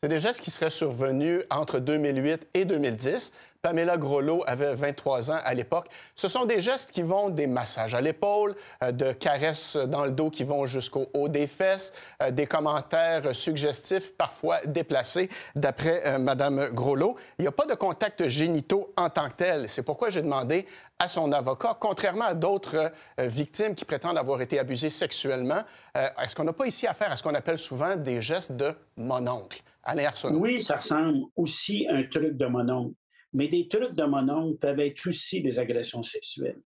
C'est des gestes qui seraient survenus entre 2008 et 2010. Pamela Groslo avait 23 ans à l'époque. Ce sont des gestes qui vont des massages à l'épaule, euh, de caresses dans le dos qui vont jusqu'au haut des fesses, euh, des commentaires suggestifs, parfois déplacés, d'après euh, Mme Groslo. Il n'y a pas de contact génitaux en tant que tel. C'est pourquoi j'ai demandé à son avocat, contrairement à d'autres victimes qui prétendent avoir été abusées sexuellement, est-ce qu'on n'a pas ici affaire à ce qu'on appelle souvent des gestes de mon oncle? Alain Oui, ça ressemble aussi à un truc de mon oncle. Mais des trucs de mon oncle peuvent être aussi des agressions sexuelles.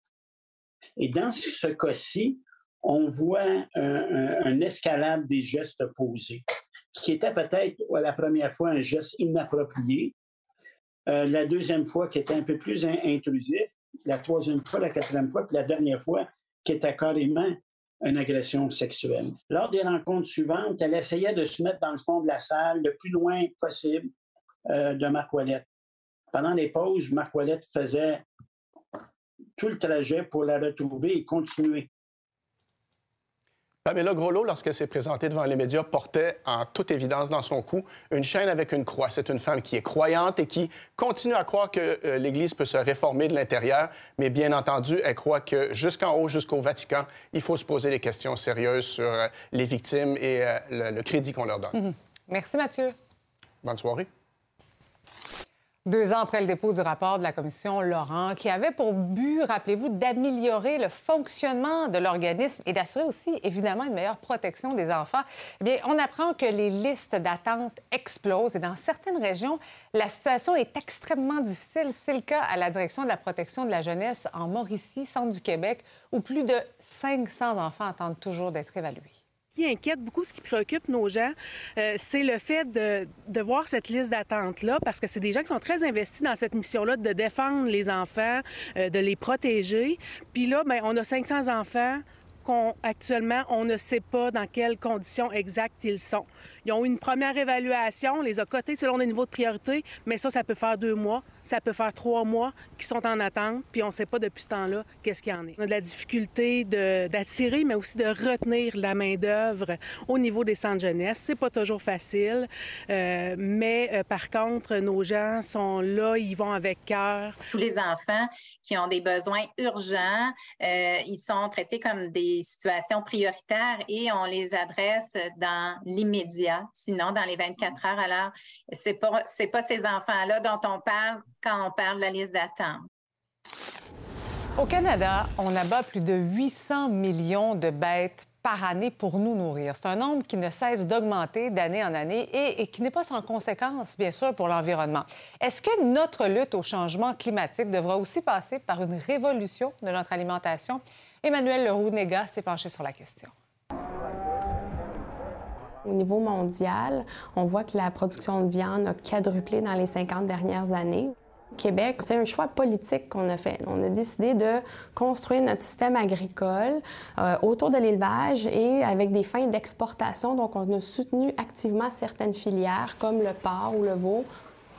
Et dans ce cas-ci, on voit un, escalade des gestes posés, qui était peut-être la première fois un geste inapproprié, euh, la deuxième fois qui était un peu plus intrusif, la troisième fois, la quatrième fois, puis la dernière fois qui était carrément une agression sexuelle. Lors des rencontres suivantes, elle essayait de se mettre dans le fond de la salle le plus loin possible euh, de ma toilette pendant les pauses, Marc Ouellet faisait tout le trajet pour la retrouver et continuer. Pamela Groslo, lorsqu'elle s'est présentée devant les médias, portait en toute évidence dans son cou une chaîne avec une croix. C'est une femme qui est croyante et qui continue à croire que euh, l'Église peut se réformer de l'intérieur, mais bien entendu, elle croit que jusqu'en haut, jusqu'au Vatican, il faut se poser des questions sérieuses sur euh, les victimes et euh, le, crédit qu'on leur donne. Mhm. Merci Mathieu. Bonne soirée. Deux ans après le dépôt du rapport de la commission Laurent, qui avait pour but, rappelez-vous, d'améliorer le fonctionnement de l'organisme et d'assurer aussi, évidemment, une meilleure protection des enfants, eh bien, on apprend que les listes d'attente explosent et dans certaines régions, la situation est extrêmement difficile. C'est le cas à la direction de la protection de la jeunesse en Mauricie, centre du Québec, où plus de 500 enfants attendent toujours d'être évalués qui inquiète beaucoup, ce qui préoccupe nos gens, euh, c'est le fait de, voir cette liste d'attente-là, parce que c'est des gens qui sont très investis dans cette mission-là de défendre les enfants, euh, de les protéger. Puis là, bien, on a 500 enfants qu'actuellement, on ne sait pas dans quelles conditions exactes ils sont. Ils ont une première évaluation, on les a cotés selon les niveaux de priorité, mais ça, ça peut faire deux mois, ça peut faire trois mois qui sont en attente, puis on ne sait pas depuis ce temps-là qu'est-ce qu'il y en est. On a de la difficulté d'attirer, mais aussi de retenir la main-d'œuvre au niveau des centres jeunesse. C'est pas toujours facile, euh, mais euh, par contre, nos gens sont là, ils vont avec cœur. Tous les enfants qui ont des besoins urgents, euh, ils sont traités comme des situations prioritaires et on les adresse dans l'immédiat sinon dans les 24 heures. Alors, ce n'est pas, pas ces enfants-là dont on parle quand on parle de la liste d'attente. Au Canada, on abat plus de 800 millions de bêtes par année pour nous nourrir. C'est un nombre qui ne cesse d'augmenter d'année en année et, qui n'est pas sans conséquence, bien sûr, pour l'environnement. Est-ce que notre lutte au changement climatique devra aussi passer par une révolution de notre alimentation? Emmanuel Leroux-Néga s'est penché sur la question. Au niveau mondial, on voit que la production de viande a quadruplé dans les 50 dernières années. C'est un choix politique qu'on a fait. On a décidé de construire notre système agricole euh, autour de l'élevage et avec des fins d'exportation. Donc, on a soutenu activement certaines filières comme le porc ou le veau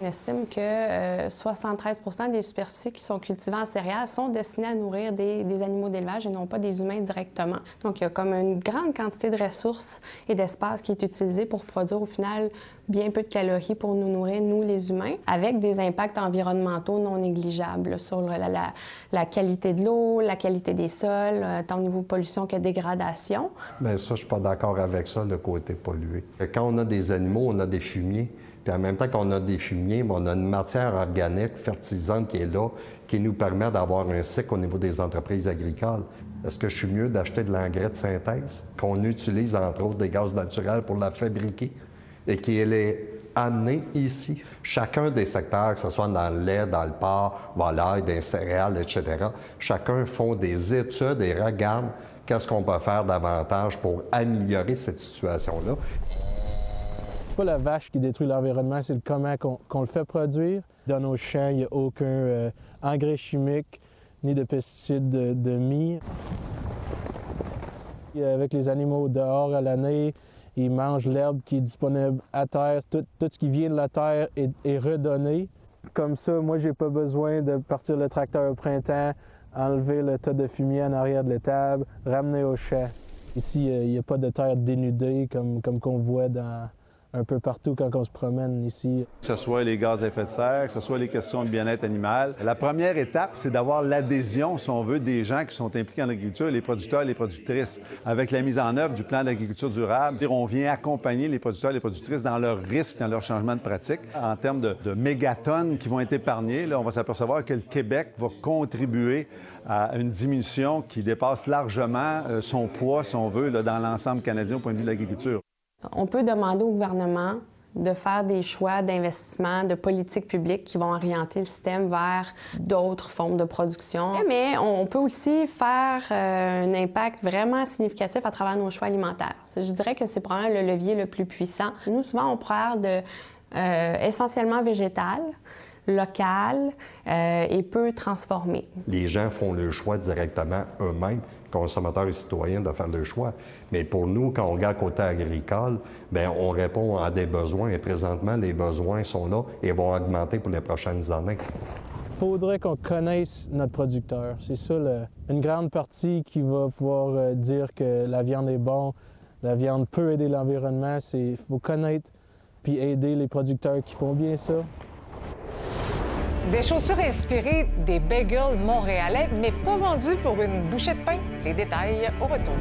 on estime que 73 euh, des superficies qui sont cultivées en céréales sont destinées à nourrir des, animaux d'élevage et non pas des humains directement. Donc, il y a comme une grande quantité de ressources et d'espace qui est utilisé pour produire au final bien peu de calories pour nous nourrir, nous les humains, avec des impacts environnementaux non négligeables sur la, qualité de l'eau, la qualité des sols, euh, tant au niveau pollution que dégradation. Bien, ça, je suis pas d'accord avec ça, le côté pollué. Quand on a des animaux, on a des fumiers. Puis en même temps qu'on a des fumiers, on a une matière organique fertilisante qui est là, qui nous permet d'avoir un cycle au niveau des entreprises agricoles. Est-ce que je suis mieux d'acheter de l'engrais de synthèse qu'on utilise entre autres des gaz naturels pour la fabriquer et qui est amené ici? Chacun des secteurs, que ce soit dans le lait, dans le porc, volaille, des céréales, etc., chacun font des études et regardent qu'est-ce qu'on peut faire davantage pour améliorer cette situation-là. Pas la vache qui détruit l'environnement, c'est le comment qu'on le fait produire. Dans nos champs, il n'y a aucun euh, engrais chimique ni de pesticides de, de mie. Avec les animaux dehors à l'année, ils mangent l'herbe qui est disponible à terre. Tout, ce qui vient de la terre est, est redonné. Comme ça, moi, j'ai pas besoin de partir le tracteur au printemps, enlever le tas de fumier en arrière de l'étable, ramener au champ. Ici, euh, il n'y a pas de terre dénudée comme, comme qu'on voit dans, un peu partout quand on se promène ici. Que ce soit les gaz à effet de serre, que ce soit les questions de bien-être animal. La première étape, c'est d'avoir l'adhésion, si on veut, des gens qui sont impliqués en agriculture, les producteurs et les productrices. Avec la mise en œuvre du plan d'agriculture durable, on vient accompagner les producteurs et les productrices dans leurs risques, dans leur changement de pratique. En termes de, de mégatonnes qui vont être épargnées, là, on va s'apercevoir que le Québec va contribuer à une diminution qui dépasse largement euh, son poids, si on veut, là, dans l'ensemble canadien au point de vue de l'agriculture. On peut demander au gouvernement de faire des choix d'investissement, de politiques publiques qui vont orienter le système vers d'autres formes de production. Mais on peut aussi faire euh, un impact vraiment significatif à travers nos choix alimentaires. Je dirais que c'est probablement le levier le plus puissant. Nous, souvent, on parle de euh, essentiellement végétal local euh, et peu transformé. Les gens font le choix directement eux-mêmes, consommateurs et citoyens, de faire le choix. Mais pour nous, quand on regarde côté agricole, bien, on répond à des besoins et présentement, les besoins sont là et vont augmenter pour les prochaines années. Il faudrait qu'on connaisse notre producteur. C'est ça une grande partie qui va pouvoir euh, dire que la viande est bonne, la viande peut aider l'environnement. Il faut connaître puis aider les producteurs qui font bien ça. Des chaussures inspirées des bagels montréalais, mais pas vendues pour une bouchée de pain. Les détails au retour.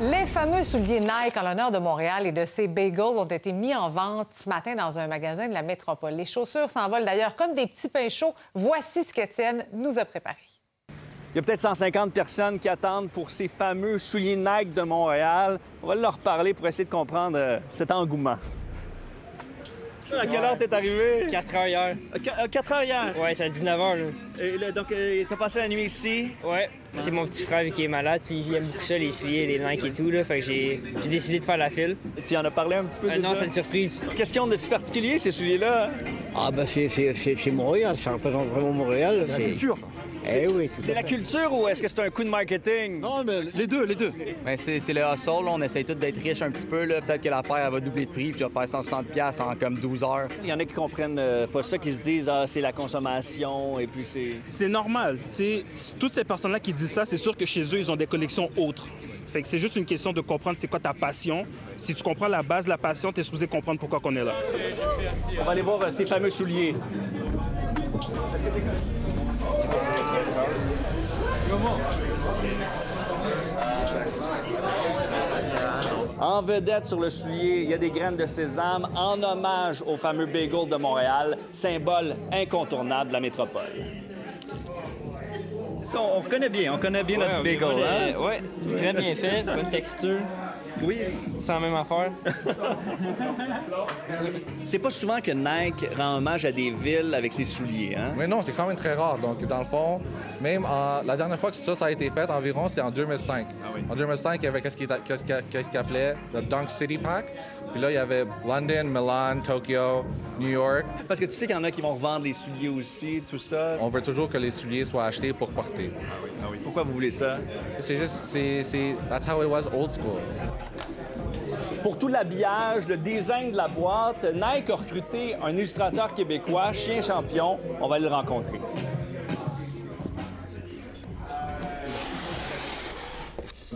Les fameux souliers Nike en l'honneur de Montréal et de ses bagels ont été mis en vente ce matin dans un magasin de la métropole. Les chaussures s'envolent d'ailleurs comme des petits pains chauds. Voici ce qu'Étienne nous a préparé. Il y a peut-être 150 personnes qui attendent pour ces fameux souliers Nike de Montréal. On va leur parler pour essayer de comprendre euh, cet engouement. À quelle heure t'es arrivé? 4 heures hier. 4 heures hier? Ouais, c'est à 19 heures. Là. Et là, donc, euh, t'as passé la nuit ici? Ouais. C'est mon petit frère qui est malade, puis il aime beaucoup ça, les souliers, les Nike et tout. Là, fait que j'ai décidé de faire la file. Et tu en as parlé un petit peu euh, déjà? Non, c'est une surprise. Qu'est-ce qu'ils ont de si particulier, ces souliers-là? Ah, ben c'est Montréal, ça représente vraiment Montréal. La culture. Eh oui, tout C'est la culture ou est-ce que c'est un coup de marketing? Non, mais les deux, les deux. Ben c'est le hustle. On essaye tous d'être riches un petit peu. Peut-être que la paire elle va doubler de prix puis va faire 160$ en comme 12 heures. Il y en a qui comprennent euh, pas ça, qui se disent ah, c'est la consommation et puis c'est. C'est normal. C'est toutes ces personnes-là qui disent ça, c'est sûr que chez eux, ils ont des collections autres. Fait que c'est juste une question de comprendre c'est quoi ta passion. Si tu comprends la base de la passion, tu es supposé comprendre pourquoi on est là. On va aller voir euh, ces fameux souliers. En vedette sur le soulier, il y a des graines de sésame en hommage au fameux bagel de Montréal, symbole incontournable de la métropole. On connaît bien, on connaît bien notre bagel, hein? Oui, très bien fait, bonne texture. Oui. C'est la même affaire. C'est pas souvent que Nike rend hommage à des villes avec ses souliers, hein? Mais non, c'est quand même très rare. Donc, dans le fond, même en- la dernière fois que ça, ça a été fait environ, c'est en 2005. En 2005, il y avait qu'il qu'est-ce qu'il appelait le Dunk City Pack. Puis là, il y avait London, Milan, Tokyo, New York. Parce que tu sais qu'il y en a qui vont revendre les souliers aussi, tout ça. On veut toujours que les souliers soient achetés pour porter. Pourquoi vous voulez ça? C'est juste, c'est, c'est, that's how it was old school. Pour tout l'habillage, le design de la boîte, Nike a recruté un illustrateur québécois, Chien Champion. On va aller le rencontrer.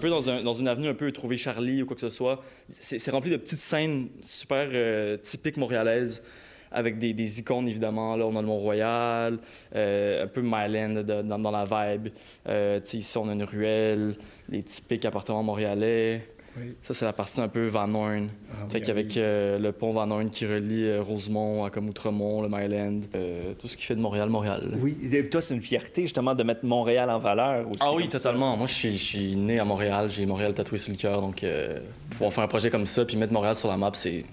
Peu dans, un- dans une avenue un peu trouver Charlie ou quoi que ce soit. C'est rempli de petites scènes super euh, typiques montréalaises avec des, icônes évidemment. Là, on a le Mont-Royal, euh, un peu Myland dans, dans la vibe. Euh, ici, on a une ruelle, les typiques appartements montréalais. Ça, c'est la partie un peu Van Horn. Ah fait qu'avec euh, le pont Van Horn qui relie euh, Rosemont à comme Outremont, le Myland, euh, tout ce qui fait de Montréal, Montréal. Oui, et toi, c'est une fierté justement de mettre Montréal en valeur aussi. Ah oui, ça. totalement. Moi, je suis, je suis né à Montréal. J'ai Montréal tatoué sur le cœur. Donc, euh, pouvoir faire un projet comme ça puis mettre Montréal sur la map, c'est.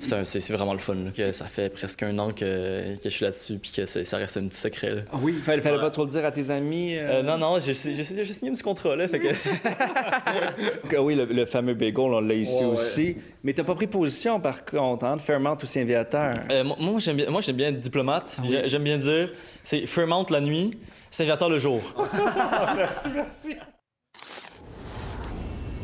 C'est un- c'est- c'est vraiment le fun. là. Que ça fait presque un an que, que je suis là-dessus puis que c'est- ça reste un petit secret. là. Ah oui, fallait, fallait Ouais. pas trop le dire à tes amis. euh? Euh, non, non, j'ai j'ai- j'ai- j'ai signé un petit contrat. Là, fait que... Ah oui, le, le fameux bagel, on l'a ici Ouais, ouais. aussi. Mais t'as pas pris position, par contre, hein, de Fairmount ou Saint-Viateur. Euh, moi, j'aime bien, moi, j'aime bien être diplomate. J'ai- J'aime bien dire, c'est Fairmount la nuit, Saint-Viateur le jour. merci, merci.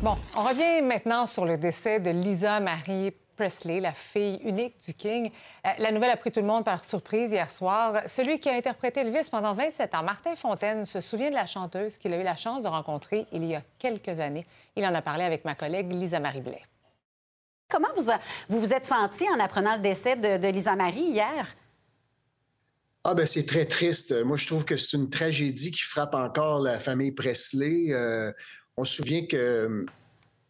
Bon, on revient maintenant sur le décès de Lisa Marie Presley, la fille unique du King. Euh, la nouvelle a pris tout le monde par surprise hier soir. Celui qui a interprété Elvis pendant 27 ans, Martin Fontaine, se souvient de la chanteuse qu'il a eu la chance de rencontrer il y a quelques années. Il en a parlé avec ma collègue Lisa Marie Blais. Comment vous a- vous, vous êtes senti en apprenant le décès de, de Lisa Marie hier? Ah ben c'est très triste. Moi, je trouve que c'est une tragédie qui frappe encore la famille Presley. Euh, on se souvient que euh,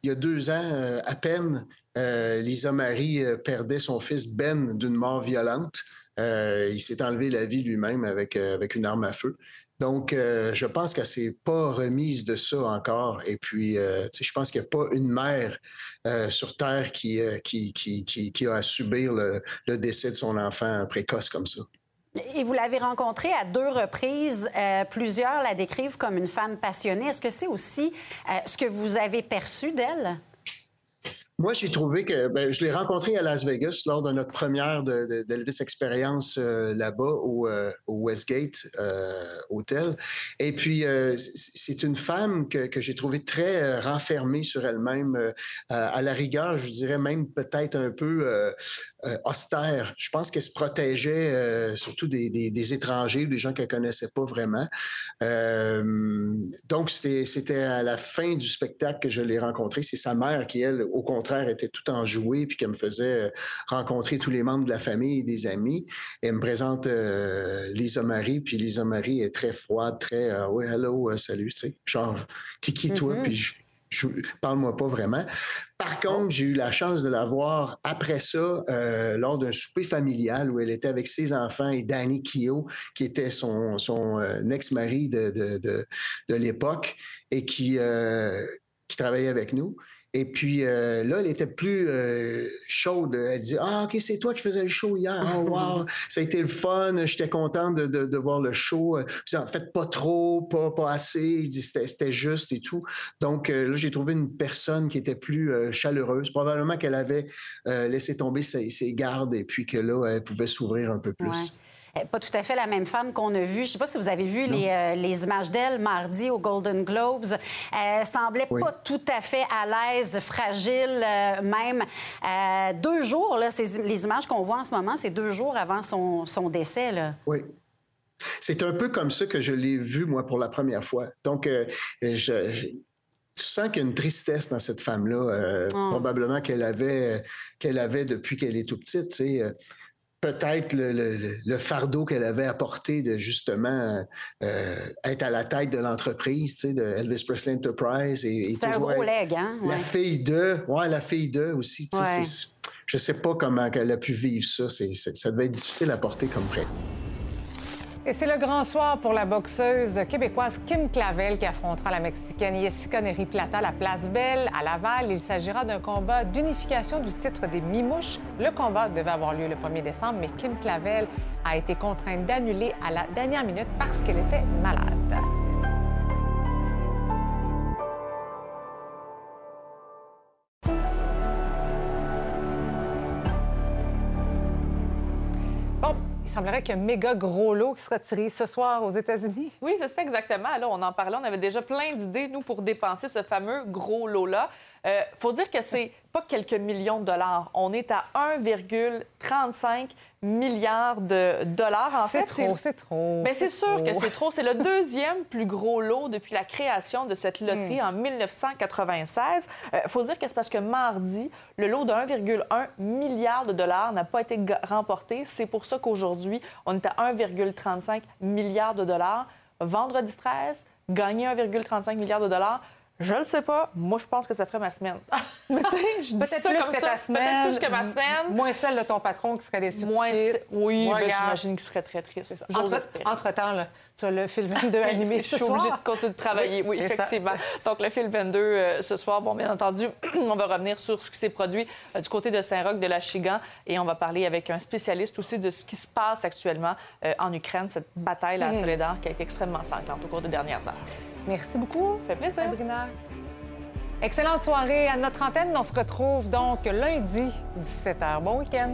il y a deux ans euh, à peine, euh, Lisa Marie euh, perdait son fils Ben d'une mort violente. Euh, il s'est enlevé la vie lui-même avec, avec une arme à feu. Donc, je pense qu'elle s'est pas remise de ça encore. Et puis, je pense qu'il n'y a pas une mère sur Terre qui, qui, qui, qui, a à subir le, le décès de son enfant précoce comme ça. Et vous l'avez rencontrée à deux reprises. Plusieurs la décrivent comme une femme passionnée. Est-ce que c'est aussi ce que vous avez perçu d'elle? Moi, j'ai trouvé que ben, je l'ai rencontré à Las Vegas lors de notre première de, de- d'Elvis Experience euh, là-bas au, euh, Westgate euh, Hotel. Et puis, c'est une femme que, que j'ai trouvée très renfermée sur elle-même, à la rigueur, je dirais même peut-être un peu euh, austère. Je pense qu'elle se protégeait euh, surtout des, des- des étrangers, des gens qu'elle connaissait pas vraiment. Euh, donc, c'était à la fin du spectacle que je l'ai rencontrée. C'est sa mère qui, elle, au contraire, était tout enjouée puis qu'elle me faisait euh, rencontrer tous les membres de la famille et des amis. Et elle me présente Lisa Marie, puis Lisa Marie est très froide, très oui, hello, salut, tu sais, genre, t'es qui toi? Mhm. Puis je- parle-moi pas vraiment. Par contre, j'ai eu la chance de la voir après ça, euh, lors d'un souper familial où elle était avec ses enfants et Danny Kio, qui était son, euh, ex-mari de, l'époque et qui, euh, qui travaillait avec nous. Et puis euh, là, elle était plus euh, chaude. Elle dit Ah, OK, c'est toi qui faisais le show hier. Oh, wow, ça a été le fun. J'étais content de, de, de voir le show. Puis, en fait, pas trop, pas, pas assez. Il dit C'était juste et tout. Donc euh, là, j'ai trouvé une personne qui était plus euh, chaleureuse. Probablement qu'elle avait euh, laissé tomber ses, ses gardes et puis que là, elle pouvait s'ouvrir un peu plus. Ouais. Euh, Pas tout à fait la même femme qu'on a vue. Je ne sais pas si vous avez vu les, euh, les images d'elle mardi aux Golden Globes. Elle semblait Oui. pas tout à fait à l'aise, fragile euh, même. Euh, deux jours, là, ces- les images qu'on voit en ce moment, c'est deux jours avant son, son décès. Là. Oui. C'est un peu comme ça que je l'ai vu, moi, pour la première fois. Donc, je, je- tu sens qu'il y a une tristesse dans cette femme-là, euh, Oh. probablement qu'elle avait, qu'elle avait depuis qu'elle est tout petite. tu sais. Peut-être le, le- le- le fardeau qu'elle avait apporté de justement euh, être à la tête de l'entreprise, tu sais, de Elvis Presley Enterprise. Et, et C'était un gros leg, hein? La fille de, ouais, la fille de aussi. tu sais, Ouais. c'est- Je sais pas comment elle a pu vivre ça. C'est- c'est- ça devait être difficile à porter comme prêt. Et c'est le grand soir pour la boxeuse québécoise Kim Clavel qui affrontera la Mexicaine Jessica Neri Plata à la Place Belle à Laval. Il s'agira d'un combat d'unification du titre des Mimouches. Le combat devait avoir lieu le 1er décembre, mais Kim Clavel a été contrainte d'annuler à la dernière minute parce qu'elle était malade. Bon, il semblerait qu'il y a un méga gros lot qui sera tiré ce soir aux États-Unis. Oui, c'est ça exactement. Là, on en parlait, on avait déjà plein d'idées, nous, pour dépenser ce fameux gros lot-là. Euh, faut dire que c'est pas quelques millions de dollars. On est à 1,35 milliard de dollars. En C'est trop, c'est trop. Mais c'est sûr que c'est trop. C'est le deuxième plus gros lot depuis la création de cette loterie Hmm. en 1996. Il faut dire que c'est parce que mardi, le lot de 1,1 milliard de dollars n'a pas été remporté. C'est pour ça qu'aujourd'hui, on est à 1,35 milliard de dollars. Vendredi 13, gagner 1,35 milliard de dollars. Je le sais pas. Moi, je pense que ça ferait ma semaine. Mais tu sais, je dis Peut-être ça plus comme que ça. ta semaine. Peut-être plus que ma semaine. Moins celle de ton patron qui serait déçu Moins... ce- Oui, Moi, ben, j'imagine qu'il serait très triste. Entre, entre-temps, là, tu as le film 22 animé Je ce suis obligée de continuer de travailler, oui, effectivement. Donc, le fil 22 euh, ce soir, bon, bien entendu, on va revenir sur ce qui s'est produit euh, du côté de Saint-Roch, de la Chigan, et on va parler avec un spécialiste aussi de ce qui se passe actuellement euh, en Ukraine, cette bataille à Mhm. Soledar qui a été extrêmement sanglante au cours des dernières heures. Merci beaucoup. Ça fait plaisir. Sabrina. Excellente soirée à notre antenne. On se retrouve donc lundi, 17h. Bon week-end.